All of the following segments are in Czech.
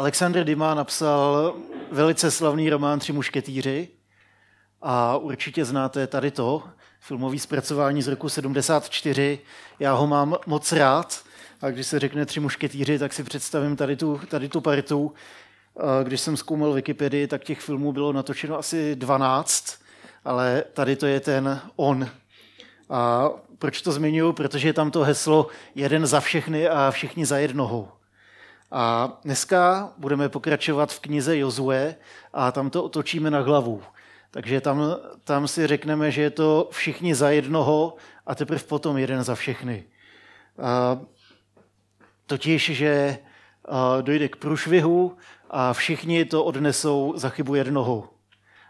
Alexander Dima napsal velice slavný román Tři mušketýři a určitě znáte tady to, filmový zpracování z roku 74. Já ho mám moc rád a když se řekne Tři mušketýři, tak si představím tady tu, tady tu partu. Když jsem zkoumal Wikipedii, tak těch filmů bylo natočeno asi 12, ale tady to je ten on. A proč to zmiňuji? Protože je tam to heslo jeden za všechny a všichni za jednoho. A dneska budeme pokračovat v knize Jozue a tam to otočíme na hlavu. Takže tam, tam si řekneme, že je to všichni za jednoho a teprve potom jeden za všechny. A, totiž, že a, dojde k průšvihu a všichni to odnesou za chybu jednoho.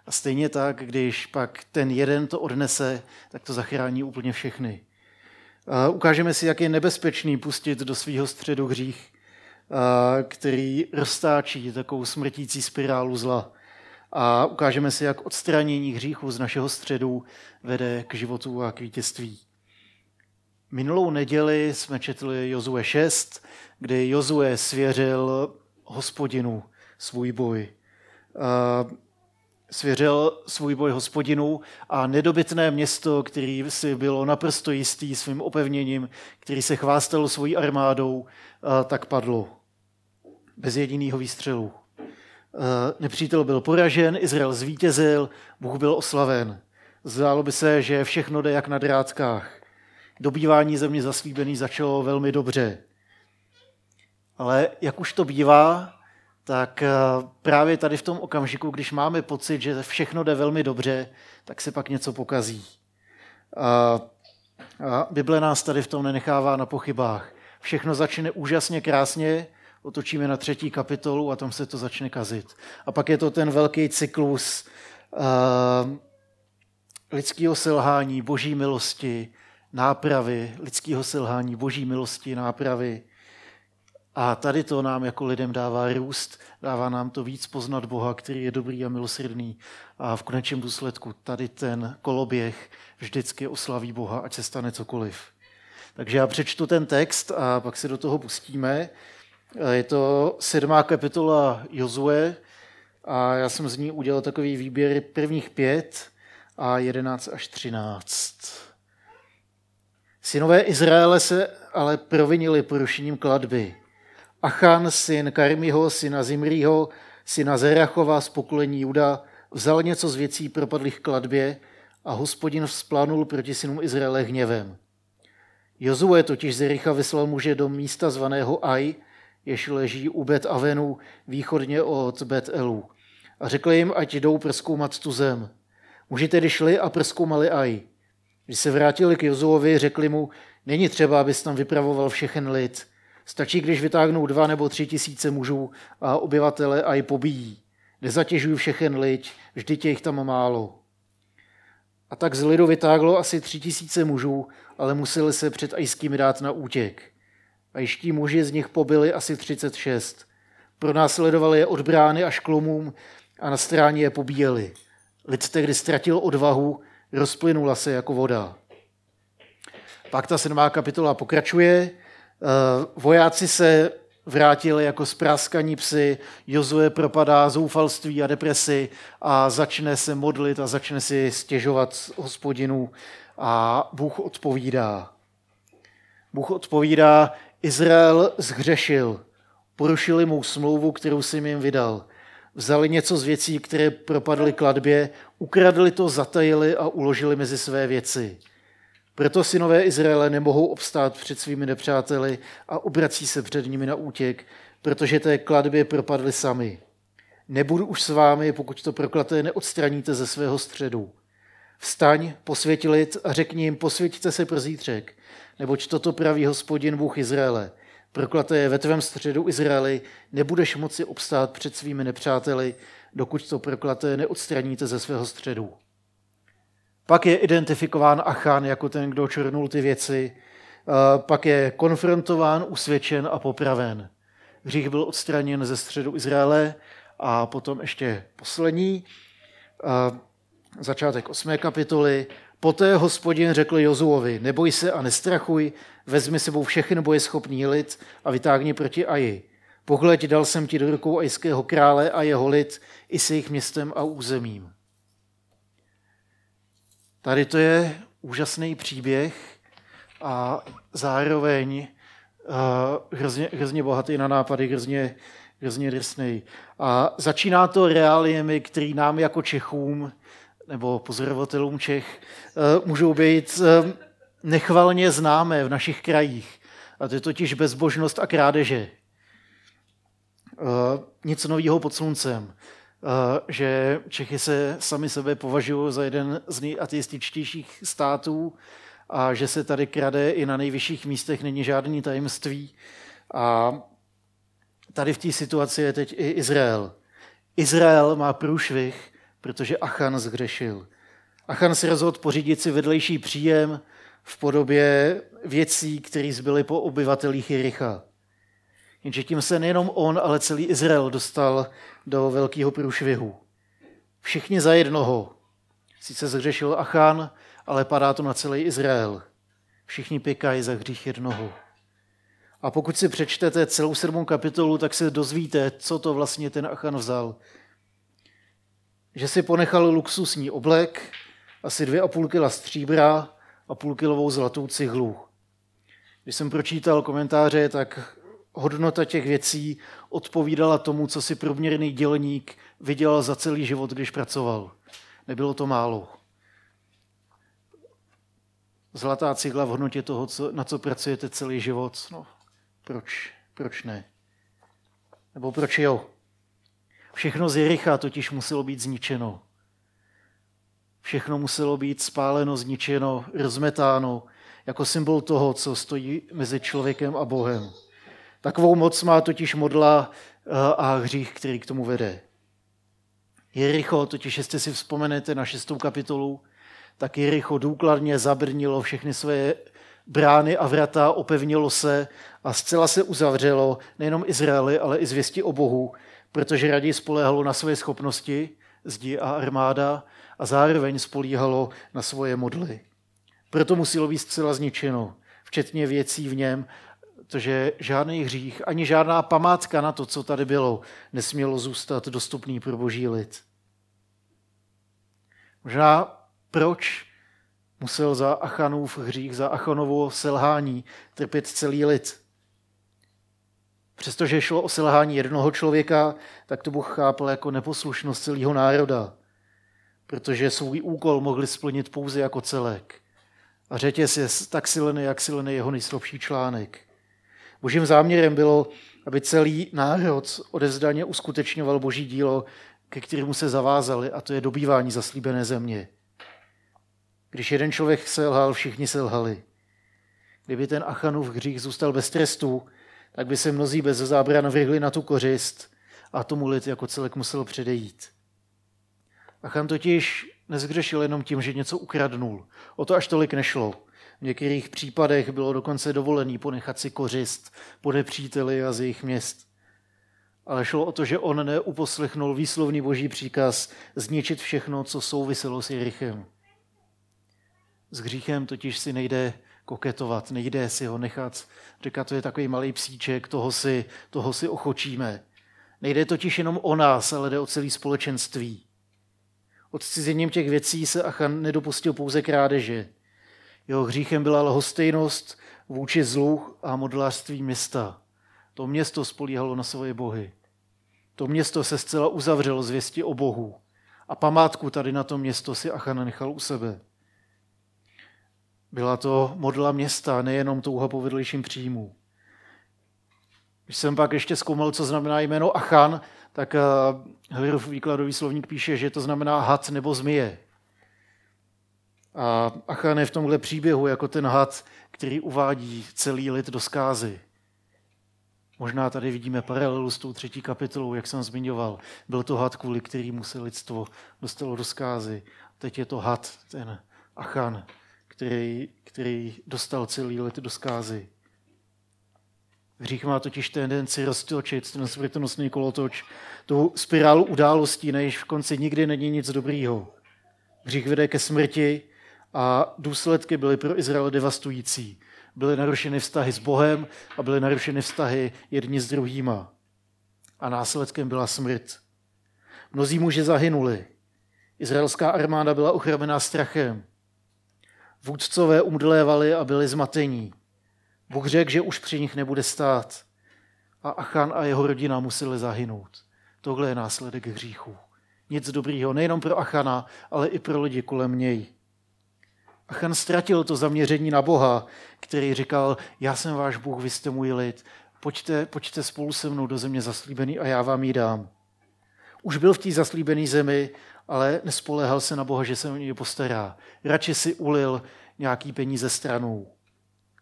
A stejně tak, když pak ten jeden to odnese, tak to zachrání úplně všechny. A ukážeme si, jak je nebezpečný pustit do svého středu hřích, který roztáčí takovou smrtící spirálu zla. A ukážeme si, jak odstranění hříchu z našeho středu vede k životu a k vítězství. Minulou neděli jsme četli Jozue 6, kdy Jozue svěřil hospodinu svůj boj. Svěřil svůj boj hospodinu a nedobytné město, který si bylo naprosto jistý svým opevněním, který se chvástal svojí armádou, tak padlo bez jediného výstřelu. Nepřítel byl poražen, Izrael zvítězil, Bůh byl oslaven. Zdálo by se, že všechno jde jak na drátkách. Dobývání země zaslíbený začalo velmi dobře. Ale jak už to bývá, tak právě tady v tom okamžiku, když máme pocit, že všechno jde velmi dobře, tak se pak něco pokazí. A, a Bible nás tady v tom nenechává na pochybách. Všechno začne úžasně krásně, otočíme na třetí kapitolu a tam se to začne kazit. A pak je to ten velký cyklus uh, lidského selhání, boží milosti, nápravy, lidského selhání, boží milosti, nápravy. A tady to nám jako lidem dává růst, dává nám to víc poznat Boha, který je dobrý a milosrdný. A v konečném důsledku tady ten koloběh vždycky oslaví Boha, ať se stane cokoliv. Takže já přečtu ten text a pak se do toho pustíme. Je to sedmá kapitola Jozue a já jsem z ní udělal takový výběr prvních pět a jedenáct až třináct. Synové Izraele se ale provinili porušením kladby. Achan, syn Karmiho, syna Zimriho, syna Zerachova z pokolení Juda, vzal něco z věcí propadlých kladbě a hospodin vzplanul proti synům Izraele hněvem. Jozue totiž z vyslal muže do místa zvaného Aj, jež leží u Bet Avenu východně od Bet Elu. A řekl jim, ať jdou prskoumat tu zem. Muži tedy šli a prskoumali Aj. Když se vrátili k Jozuovi, řekli mu, není třeba, abys tam vypravoval všechen lid. Stačí, když vytáhnou dva nebo tři tisíce mužů a obyvatele Aj pobíjí. Nezatěžují všechen lid, vždy těch tam málo. A tak z lidu vytáglo asi tři tisíce mužů, ale museli se před ajskými dát na útěk. A jiští muži z nich pobili asi 36. Pronásledovali je od brány až k lomům a na stráně je pobíjeli. Lid tehdy ztratil odvahu, rozplynula se jako voda. Pak ta sedmá kapitola pokračuje. Eh, vojáci se vrátili jako spráskaní psy, Jozue propadá zoufalství a depresi a začne se modlit a začne si stěžovat hospodinu a Bůh odpovídá. Bůh odpovídá, Izrael zhřešil, porušili mou smlouvu, kterou jsem jim vydal. Vzali něco z věcí, které propadly kladbě, ukradli to, zatajili a uložili mezi své věci. Proto synové Izraele nemohou obstát před svými nepřáteli a obrací se před nimi na útěk, protože té kladbě propadli sami. Nebudu už s vámi, pokud to proklaté neodstraníte ze svého středu. Vstaň, posvěť lid a řekni jim, posvěďte se pro zítřek, neboť toto praví hospodin Bůh Izraele. Proklaté je ve tvém středu Izraeli, nebudeš moci obstát před svými nepřáteli, dokud to proklaté neodstraníte ze svého středu. Pak je identifikován Achan jako ten, kdo černul ty věci, pak je konfrontován, usvědčen a popraven. Hřích byl odstraněn ze středu Izraele a potom ještě poslední, začátek 8. kapitoly, Poté hospodin řekl Jozuovi, neboj se a nestrachuj, vezmi sebou všechny bojeschopný lid a vytáhni proti Aji. Pohleď, dal jsem ti do rukou ajského krále a jeho lid i s jejich městem a územím. Tady to je úžasný příběh a zároveň uh, hrozně, hrozně bohatý na nápady, hrozně, hrozně drsný. A začíná to reáliemi, který nám jako Čechům nebo pozorovatelům Čech uh, můžou být uh, nechvalně známé v našich krajích. A to je totiž bezbožnost a krádeže. Uh, nic nového pod sluncem. Že Čechy se sami sebe považují za jeden z nejateističtějších států a že se tady krade i na nejvyšších místech není žádný tajemství. A tady v té situaci je teď i Izrael. Izrael má průšvih, protože Achan zhřešil. Achan si rozhodl pořídit si vedlejší příjem v podobě věcí, které zbyly po obyvatelích Jericha. Jenže tím se nejenom on, ale celý Izrael dostal do velkého průšvihu. Všichni za jednoho. Sice zhřešil Achan, ale padá to na celý Izrael. Všichni pěkají za hřích jednoho. A pokud si přečtete celou sedmou kapitolu, tak se dozvíte, co to vlastně ten Achan vzal. Že si ponechal luxusní oblek, asi dvě a půl kila stříbra a půlkilovou zlatou cihlu. Když jsem pročítal komentáře, tak hodnota těch věcí odpovídala tomu, co si průměrný dělník vydělal za celý život, když pracoval. Nebylo to málo. Zlatá cihla v hodnotě toho, co, na co pracujete celý život. No, proč, proč ne? Nebo proč jo? Všechno z Jericha totiž muselo být zničeno. Všechno muselo být spáleno, zničeno, rozmetáno, jako symbol toho, co stojí mezi člověkem a Bohem. Takovou moc má totiž modla eh, a hřích, který k tomu vede. Jericho, totiž jestli si vzpomenete na šestou kapitolu, tak Jericho důkladně zabrnilo všechny své brány a vrata, opevnilo se a zcela se uzavřelo nejenom Izraeli, ale i zvěsti o Bohu, protože raději spolehalo na své schopnosti, zdi a armáda, a zároveň spolíhalo na svoje modly. Proto muselo být zcela zničeno, včetně věcí v něm, protože žádný hřích, ani žádná památka na to, co tady bylo, nesmělo zůstat dostupný pro boží lid. Možná proč musel za Achanův hřích, za Achanovo selhání trpět celý lid. Přestože šlo o selhání jednoho člověka, tak to Bůh chápal jako neposlušnost celého národa protože svůj úkol mohli splnit pouze jako celek. A řetěz je tak silný, jak silný jeho nejslabší článek. Božím záměrem bylo, aby celý národ odezdaně uskutečňoval boží dílo, ke kterému se zavázali, a to je dobývání zaslíbené země. Když jeden člověk selhal, všichni selhali. Kdyby ten Achanův hřích zůstal bez trestu, tak by se mnozí bez zábran vrhli na tu kořist a tomu lid jako celek musel předejít. Achan totiž nezgřešil jenom tím, že něco ukradnul. O to až tolik nešlo. V některých případech bylo dokonce dovolený ponechat si kořist po nepříteli a z jejich měst. Ale šlo o to, že on neuposlechnul výslovný boží příkaz zničit všechno, co souviselo s Jerichem. S hříchem totiž si nejde koketovat, nejde si ho nechat, říkat, to je takový malý psíček, toho si, toho si ochočíme. Nejde totiž jenom o nás, ale jde o celé společenství. Odcizením těch věcí se Achan nedopustil pouze krádeže. Jeho hříchem byla lhostejnost vůči zlu a modlářství města. To město spolíhalo na svoje bohy. To město se zcela uzavřelo zvěsti o Bohu. A památku tady na to město si Achan nechal u sebe. Byla to modla města, nejenom touha po vedlejším příjmu. Když jsem pak ještě zkoumal, co znamená jméno Achan, tak eh, Hillerův výkladový slovník píše, že to znamená had nebo zmije. A Achan je v tomhle příběhu jako ten had, který uvádí celý lid do zkázy. Možná tady vidíme paralelu s tou třetí kapitolou, jak jsem zmiňoval. Byl to had, kvůli kterýmu se lidstvo dostalo do zkázy. Teď je to had, ten Achan, který, který dostal celý lid do zkázy. Hřích má totiž tendenci roztočit ten smrtonosný kolotoč, tu spirálu událostí, než v konci nikdy není nic dobrýho. Hřích vede ke smrti a důsledky byly pro Izrael devastující. Byly narušeny vztahy s Bohem a byly narušeny vztahy jedni s druhýma. a následkem byla smrt. Mnozí muži zahynuli. Izraelská armáda byla uchromená strachem. Vůdcové umdlévali a byli zmatení. Bůh řekl, že už při nich nebude stát. A Achan a jeho rodina museli zahynout. Tohle je následek hříchu. Nic dobrýho nejenom pro Achana, ale i pro lidi kolem něj. Achan ztratil to zaměření na Boha, který říkal, já jsem váš Bůh, vy jste můj lid, pojďte, pojďte spolu se mnou do země zaslíbený a já vám ji dám. Už byl v té zaslíbené zemi, ale nespolehal se na Boha, že se o něj postará. Radši si ulil nějaký peníze stranou.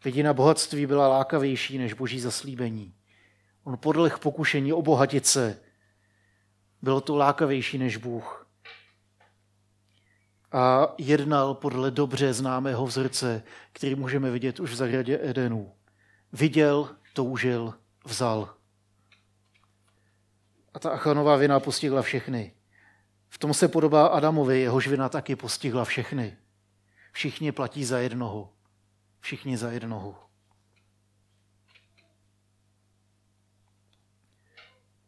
Vidina bohatství byla lákavější než boží zaslíbení. On podleh pokušení obohatit se. Bylo to lákavější než Bůh. A jednal podle dobře známého vzorce, který můžeme vidět už v zahradě Edenu. Viděl, toužil, vzal. A ta Achanová vina postihla všechny. V tom se podobá Adamovi, jehož vina taky postihla všechny. Všichni platí za jednoho. Všichni za jednoho.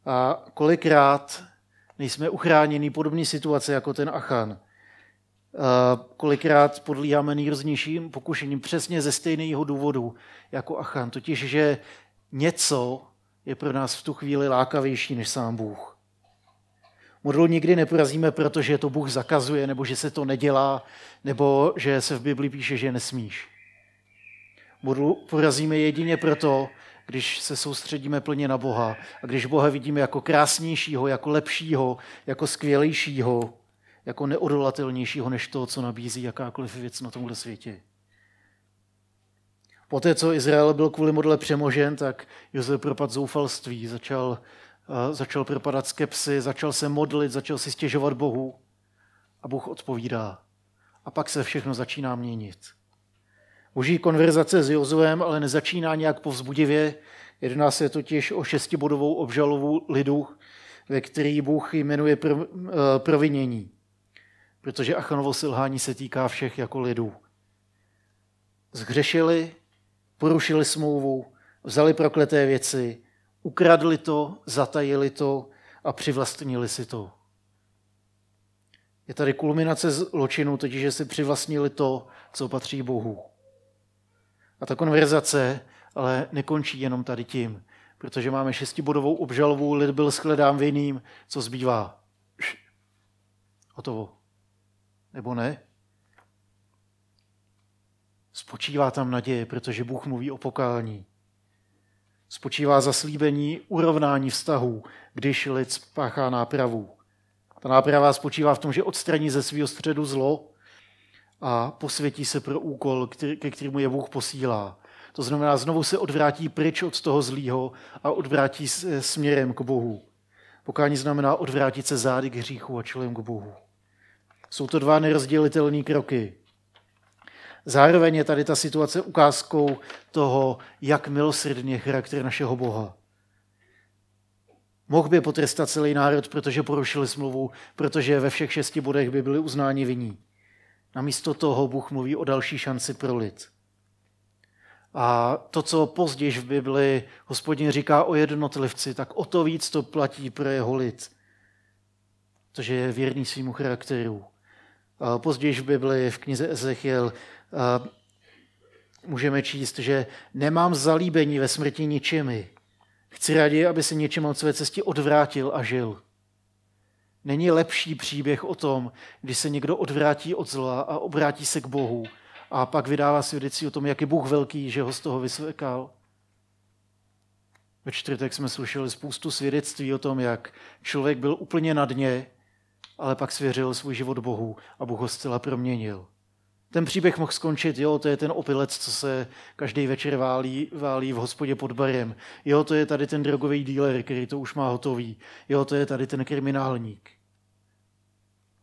A kolikrát nejsme uchráněni podobné situace jako ten Achan. Kolikrát podlíháme nejrůznějším pokušením přesně ze stejného důvodu jako Achan, totiž, že něco je pro nás v tu chvíli lákavější než sám Bůh. Modlu nikdy neporazíme, protože to Bůh zakazuje, nebo že se to nedělá, nebo že se v Bibli píše, že nesmíš. Modlu porazíme jedině proto, když se soustředíme plně na Boha a když Boha vidíme jako krásnějšího, jako lepšího, jako skvělejšího, jako neodolatelnějšího než to, co nabízí jakákoliv věc na tomhle světě. Poté, co Izrael byl kvůli modle přemožen, tak Jozef propad zoufalství, začal, začal propadat skepsy, začal se modlit, začal si stěžovat Bohu a Bůh odpovídá. A pak se všechno začíná měnit. Boží konverzace s Jozuem ale nezačíná nějak povzbudivě. Jedná se totiž o šestibodovou obžalovu lidu, ve který Bůh jmenuje eh, provinění. Protože Achanovo selhání se týká všech jako lidů. Zhřešili, porušili smlouvu, vzali prokleté věci, ukradli to, zatajili to a přivlastnili si to. Je tady kulminace zločinu, totiž že si přivlastnili to, co patří Bohu. A ta konverzace ale nekončí jenom tady tím, protože máme šestibodovou obžalovu, lid byl shledán vinným, co zbývá. Hotovo. Nebo ne? Spočívá tam naděje, protože Bůh mluví o pokání. Spočívá zaslíbení urovnání vztahů, když lid spáchá nápravu. Ta náprava spočívá v tom, že odstraní ze svého středu zlo a posvětí se pro úkol, který, ke kterému je Bůh posílá. To znamená, znovu se odvrátí pryč od toho zlýho a odvrátí se směrem k Bohu. Pokání znamená odvrátit se zády k hříchu a čelem k Bohu. Jsou to dva nerozdělitelné kroky. Zároveň je tady ta situace ukázkou toho, jak milosrdný je charakter našeho Boha. Mohl by potrestat celý národ, protože porušili smlouvu, protože ve všech šesti bodech by byli uznáni viní. Namísto toho Bůh mluví o další šanci pro lid. A to, co později v Bibli hospodin říká o jednotlivci, tak o to víc to platí pro jeho lid. Protože je věrný svýmu charakteru. Později v Bibli, v knize Ezechiel, můžeme číst, že nemám zalíbení ve smrti ničimi. Chci raději, aby se něčem od své cestě odvrátil a žil. Není lepší příběh o tom, když se někdo odvrátí od zla a obrátí se k Bohu a pak vydává svědectví o tom, jak je Bůh velký, že ho z toho vysvěkal. Ve čtvrtek jsme slyšeli spoustu svědectví o tom, jak člověk byl úplně na dně, ale pak svěřil svůj život Bohu a Bůh ho zcela proměnil. Ten příběh mohl skončit, jo, to je ten opilec, co se každý večer válí, válí v hospodě pod barem. Jo, to je tady ten drogový díler, který to už má hotový. Jo, to je tady ten kriminálník.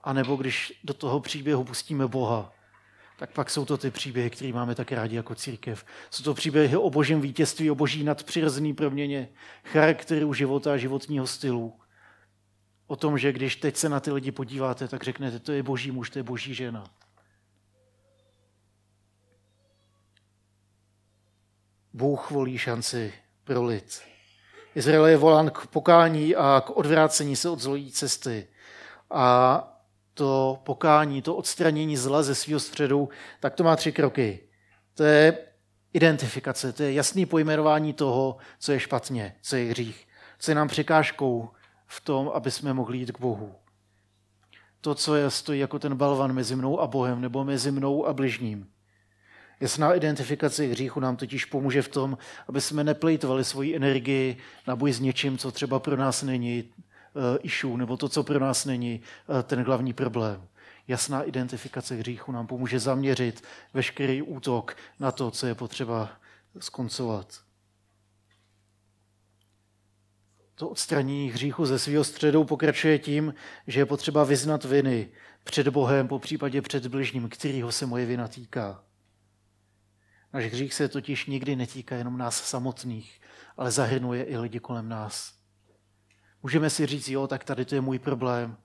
A nebo když do toho příběhu pustíme Boha, tak pak jsou to ty příběhy, které máme tak rádi jako církev. Jsou to příběhy o božím vítězství, o boží nadpřirozený proměně charakteru života a životního stylu. O tom, že když teď se na ty lidi podíváte, tak řeknete, to je boží muž, to je boží žena. Bůh volí šanci pro lid. Izrael je volán k pokání a k odvrácení se od zlojí cesty. A to pokání, to odstranění zla ze svého středu, tak to má tři kroky. To je identifikace, to je jasný pojmenování toho, co je špatně, co je hřích, co je nám překážkou v tom, aby jsme mohli jít k Bohu. To, co je, stojí jako ten balvan mezi mnou a Bohem, nebo mezi mnou a bližním. Jasná identifikace hříchu nám totiž pomůže v tom, aby jsme neplejtovali svoji energii na boj s něčím, co třeba pro nás není uh, issue, nebo to, co pro nás není uh, ten hlavní problém. Jasná identifikace hříchu nám pomůže zaměřit veškerý útok na to, co je potřeba skoncovat. To odstranění hříchu ze svého středu pokračuje tím, že je potřeba vyznat viny před Bohem, po případě před bližním, kterýho se moje vina týká. Náš hřích se totiž nikdy netýká jenom nás samotných, ale zahrnuje i lidi kolem nás. Můžeme si říct, jo, tak tady to je můj problém,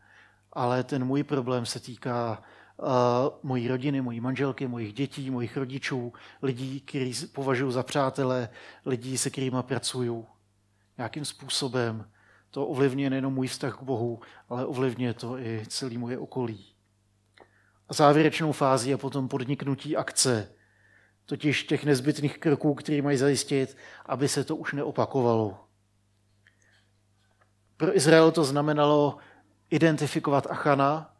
ale ten můj problém se týká uh, mojí rodiny, mojí manželky, mojich dětí, mojich rodičů, lidí, který považuji za přátele, lidí, se kterými pracuju. Nějakým způsobem to ovlivňuje nejenom můj vztah k Bohu, ale ovlivňuje to i celý moje okolí. A závěrečnou fází je potom podniknutí akce, totiž těch nezbytných kroků, které mají zajistit, aby se to už neopakovalo. Pro Izrael to znamenalo identifikovat Achana.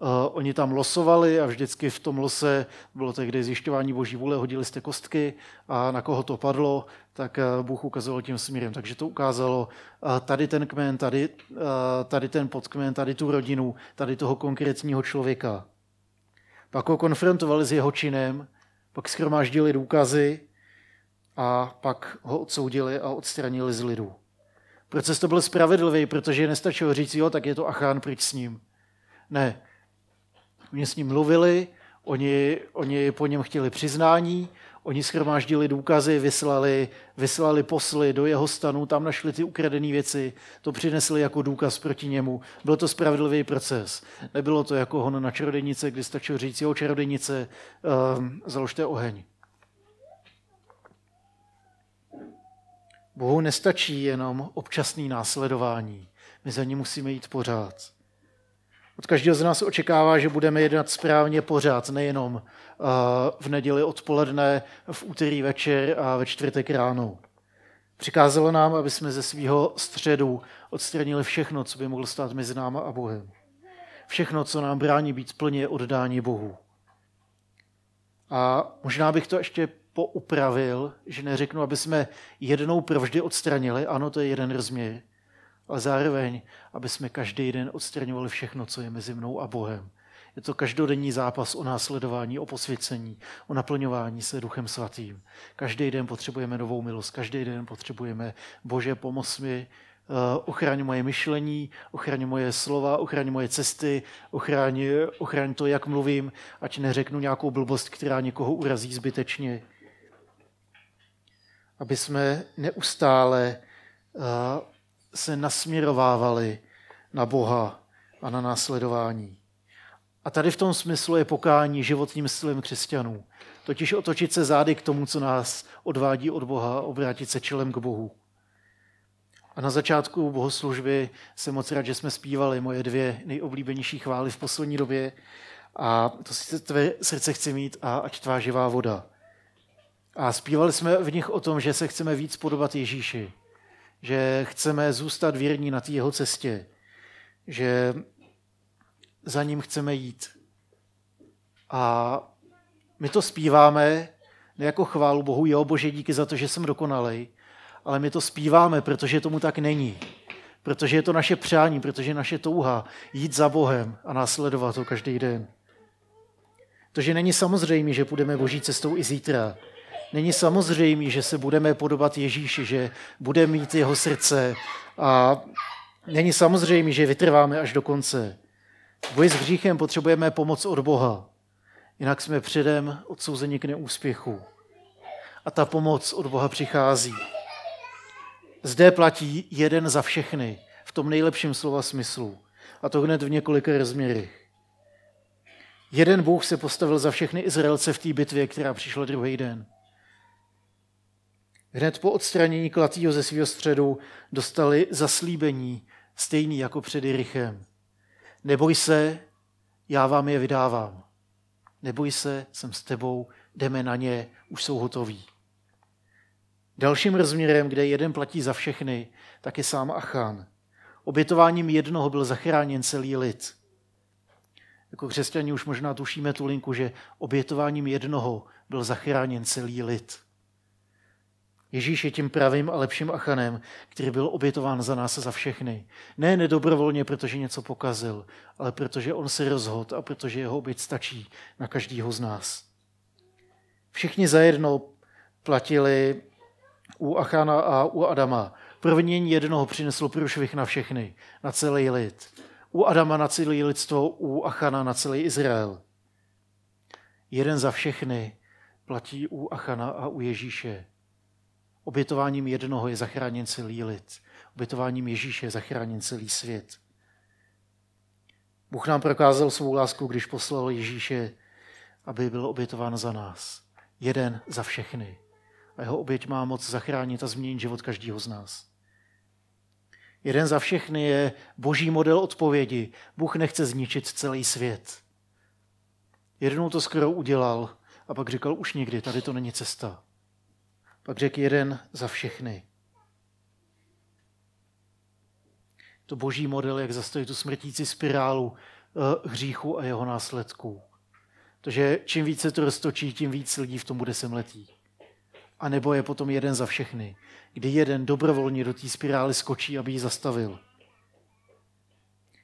Uh, oni tam losovali a vždycky v tom lose bylo tehdy zjišťování boží vůle, hodili jste kostky a na koho to padlo, tak uh, Bůh ukazoval tím směrem. Takže to ukázalo uh, tady ten kmen, tady, tady ten podkmen, tady tu rodinu, tady toho konkrétního člověka. Pak ho konfrontovali s jeho činem pak schromáždili důkazy a pak ho odsoudili a odstranili z lidu. Proces to byl spravedlivý, protože nestačilo říct, jo, tak je to Achán, pryč s ním. Ne. Oni s ním mluvili, oni, oni po něm chtěli přiznání, Oni schromáždili důkazy, vyslali, vyslali posly do jeho stanu, tam našli ty ukradené věci, to přinesli jako důkaz proti němu. Byl to spravedlivý proces. Nebylo to jako hon na čarodejnice, kdy stačilo říct, jo, čarodejnice, um, založte oheň. Bohu nestačí jenom občasný následování. My za ní musíme jít pořád. Od každého z nás očekává, že budeme jednat správně pořád, nejenom eh, v neděli odpoledne, v úterý večer a ve čtvrtek ráno. Přikázalo nám, aby jsme ze svého středu odstranili všechno, co by mohlo stát mezi náma a Bohem. Všechno, co nám brání být plně oddání Bohu. A možná bych to ještě poupravil, že neřeknu, aby jsme jednou provždy odstranili, ano, to je jeden rozměr, ale zároveň, aby jsme každý den odstraňovali všechno, co je mezi mnou a Bohem. Je to každodenní zápas o následování, o posvěcení, o naplňování se Duchem Svatým. Každý den potřebujeme novou milost, každý den potřebujeme Bože, pomoc mi, eh, ochraň moje myšlení, ochraň moje slova, ochraň moje cesty, ochraň, ochraň to, jak mluvím, ať neřeknu nějakou blbost, která někoho urazí zbytečně. Aby jsme neustále eh, se nasměrovávali na Boha a na následování. A tady v tom smyslu je pokání životním stylem křesťanů. Totiž otočit se zády k tomu, co nás odvádí od Boha, obrátit se čelem k Bohu. A na začátku bohoslužby jsem moc rád, že jsme zpívali moje dvě nejoblíbenější chvály v poslední době. A to si tvé srdce chci mít a ať tvá živá voda. A zpívali jsme v nich o tom, že se chceme víc podobat Ježíši že chceme zůstat věrní na té jeho cestě, že za ním chceme jít. A my to zpíváme ne jako chválu Bohu, jo Bože, díky za to, že jsem dokonalej, ale my to zpíváme, protože tomu tak není. Protože je to naše přání, protože je naše touha jít za Bohem a následovat ho každý den. To, že není samozřejmé, že půjdeme boží cestou i zítra, Není samozřejmé, že se budeme podobat Ježíši, že budeme mít jeho srdce a není samozřejmé, že vytrváme až do konce. V boji s hříchem potřebujeme pomoc od Boha, jinak jsme předem odsouzeni k neúspěchu. A ta pomoc od Boha přichází. Zde platí jeden za všechny, v tom nejlepším slova smyslu. A to hned v několika rozměrech. Jeden Bůh se postavil za všechny Izraelce v té bitvě, která přišla druhý den. Hned po odstranění Klatýho ze svého středu dostali zaslíbení stejný jako před Jirichem. Neboj se, já vám je vydávám. Neboj se, jsem s tebou, jdeme na ně, už jsou hotoví. Dalším rozměrem, kde jeden platí za všechny, tak je sám Achán. Obětováním jednoho byl zachráněn celý lid. Jako křesťani už možná tušíme tu linku, že obětováním jednoho byl zachráněn celý lid. Ježíš je tím pravým a lepším Achanem, který byl obětován za nás a za všechny. Ne nedobrovolně, protože něco pokazil, ale protože on se rozhodl a protože jeho oběť stačí na každýho z nás. Všichni zajedno platili u Achana a u Adama. Provinění jednoho přineslo průšvih na všechny, na celý lid. U Adama na celý lidstvo, u Achana na celý Izrael. Jeden za všechny platí u Achana a u Ježíše. Obětováním jednoho je zachráněn celý lid. Obětováním Ježíše je zachráněn celý svět. Bůh nám prokázal svou lásku, když poslal Ježíše, aby byl obětován za nás. Jeden za všechny. A jeho oběť má moc zachránit a změnit život každého z nás. Jeden za všechny je boží model odpovědi. Bůh nechce zničit celý svět. Jednou to skoro udělal a pak říkal už nikdy, tady to není cesta. Pak řekl jeden za všechny. To boží model, jak zastavit tu smrtící spirálu eh, hříchu a jeho následků. Takže čím více to roztočí, tím víc lidí v tom bude semletí. A nebo je potom jeden za všechny, kdy jeden dobrovolně do té spirály skočí, aby ji zastavil.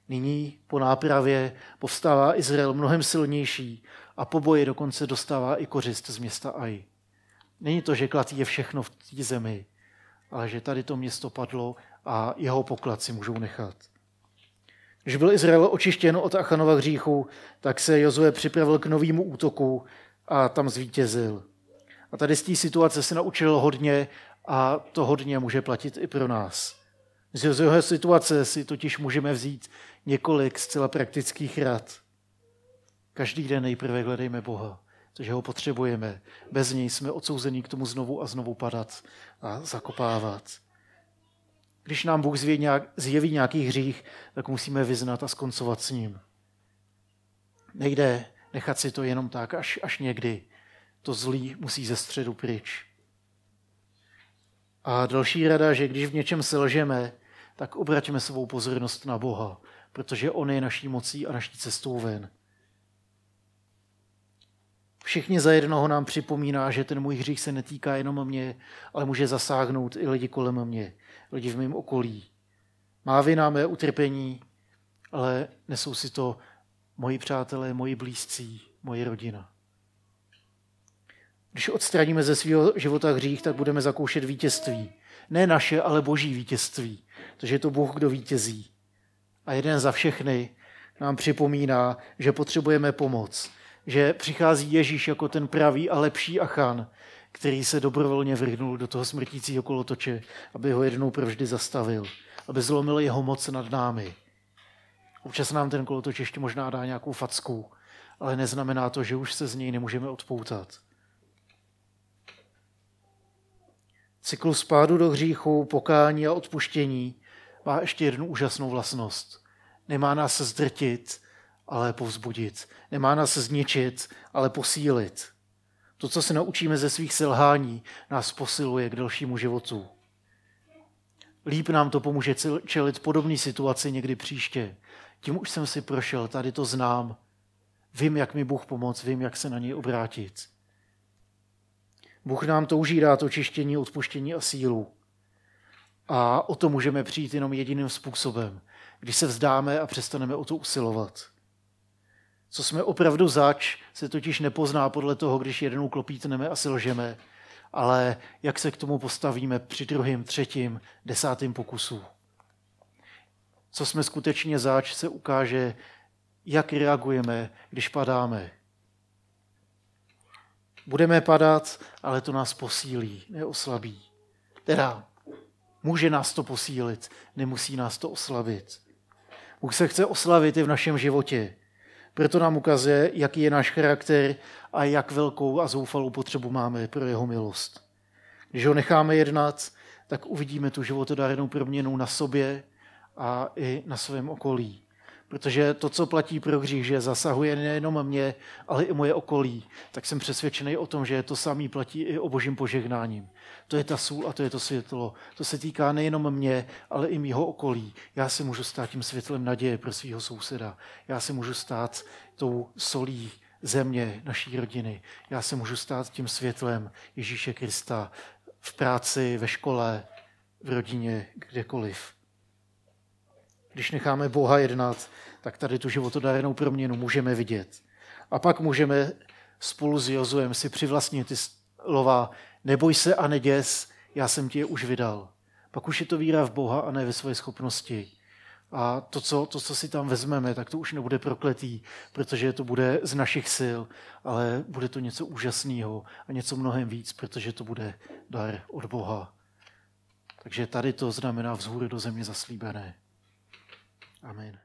Nyní po nápravě povstává Izrael mnohem silnější a po boji dokonce dostává i kořist z města Aj. Není to, že klatý je všechno v té zemi, ale že tady to město padlo a jeho poklad si můžou nechat. Když byl Izrael očištěn od Achanova hříchu, tak se Jozue připravil k novému útoku a tam zvítězil. A tady z té situace se naučil hodně a to hodně může platit i pro nás. Z Jozueho situace si totiž můžeme vzít několik zcela praktických rad. Každý den nejprve hledejme Boha protože ho potřebujeme. Bez něj jsme odsouzení k tomu znovu a znovu padat a zakopávat. Když nám Bůh zjeví nějaký hřích, tak musíme vyznat a skoncovat s ním. Nejde nechat si to jenom tak až, až někdy. To zlý musí ze středu pryč. A další rada, že když v něčem selžeme, tak obraťme svou pozornost na Boha, protože On je naší mocí a naší cestou ven. Všichni za jednoho nám připomíná, že ten můj hřích se netýká jenom mě, ale může zasáhnout i lidi kolem mě, lidi v mém okolí. Má vina mé utrpení, ale nesou si to moji přátelé, moji blízcí, moje rodina. Když odstraníme ze svého života hřích, tak budeme zakoušet vítězství. Ne naše, ale boží vítězství. Takže je to Bůh, kdo vítězí. A jeden za všechny nám připomíná, že potřebujeme pomoc, že přichází Ježíš jako ten pravý a lepší Achan, který se dobrovolně vrhnul do toho smrtícího kolotoče, aby ho jednou provždy zastavil, aby zlomil jeho moc nad námi. Občas nám ten kolotoč ještě možná dá nějakou facku, ale neznamená to, že už se z něj nemůžeme odpoutat. Cyklus pádu do hříchu, pokání a odpuštění má ještě jednu úžasnou vlastnost. Nemá nás zdrtit, ale povzbudit. Nemá nás zničit, ale posílit. To, co se naučíme ze svých selhání, nás posiluje k dalšímu životu. Líp nám to pomůže čelit podobné situaci někdy příště. Tím už jsem si prošel, tady to znám. Vím, jak mi Bůh pomoct, vím, jak se na něj obrátit. Bůh nám touží dát očištění, odpuštění a sílu. A o to můžeme přijít jenom jediným způsobem, když se vzdáme a přestaneme o to usilovat. Co jsme opravdu zač, se totiž nepozná podle toho, když jednou klopítneme a lžeme, ale jak se k tomu postavíme při druhém, třetím, desátém pokusu. Co jsme skutečně zač, se ukáže, jak reagujeme, když padáme. Budeme padat, ale to nás posílí, neoslabí. Teda, může nás to posílit, nemusí nás to oslabit. Bůh se chce oslavit i v našem životě. Proto nám ukazuje, jaký je náš charakter a jak velkou a zoufalou potřebu máme pro jeho milost. Když ho necháme jednat, tak uvidíme tu životodárnou proměnu na sobě a i na svém okolí. Protože to, co platí pro hřích, že zasahuje nejenom mě, ale i moje okolí, tak jsem přesvědčený o tom, že to samý platí i o božím požehnáním. To je ta sůl a to je to světlo. To se týká nejenom mě, ale i mýho okolí. Já si můžu stát tím světlem naděje pro svého souseda. Já si můžu stát tou solí země naší rodiny. Já se můžu stát tím světlem Ježíše Krista v práci, ve škole, v rodině, kdekoliv. Když necháme Boha jednat, tak tady tu životodárnou proměnu můžeme vidět. A pak můžeme spolu s Jozuem si přivlastnit ty slova neboj se a neděs, já jsem ti je už vydal. Pak už je to víra v Boha a ne ve své schopnosti. A to co, to, co si tam vezmeme, tak to už nebude prokletý, protože to bude z našich sil, ale bude to něco úžasného a něco mnohem víc, protože to bude dar od Boha. Takže tady to znamená vzhůru do země zaslíbené. Amen.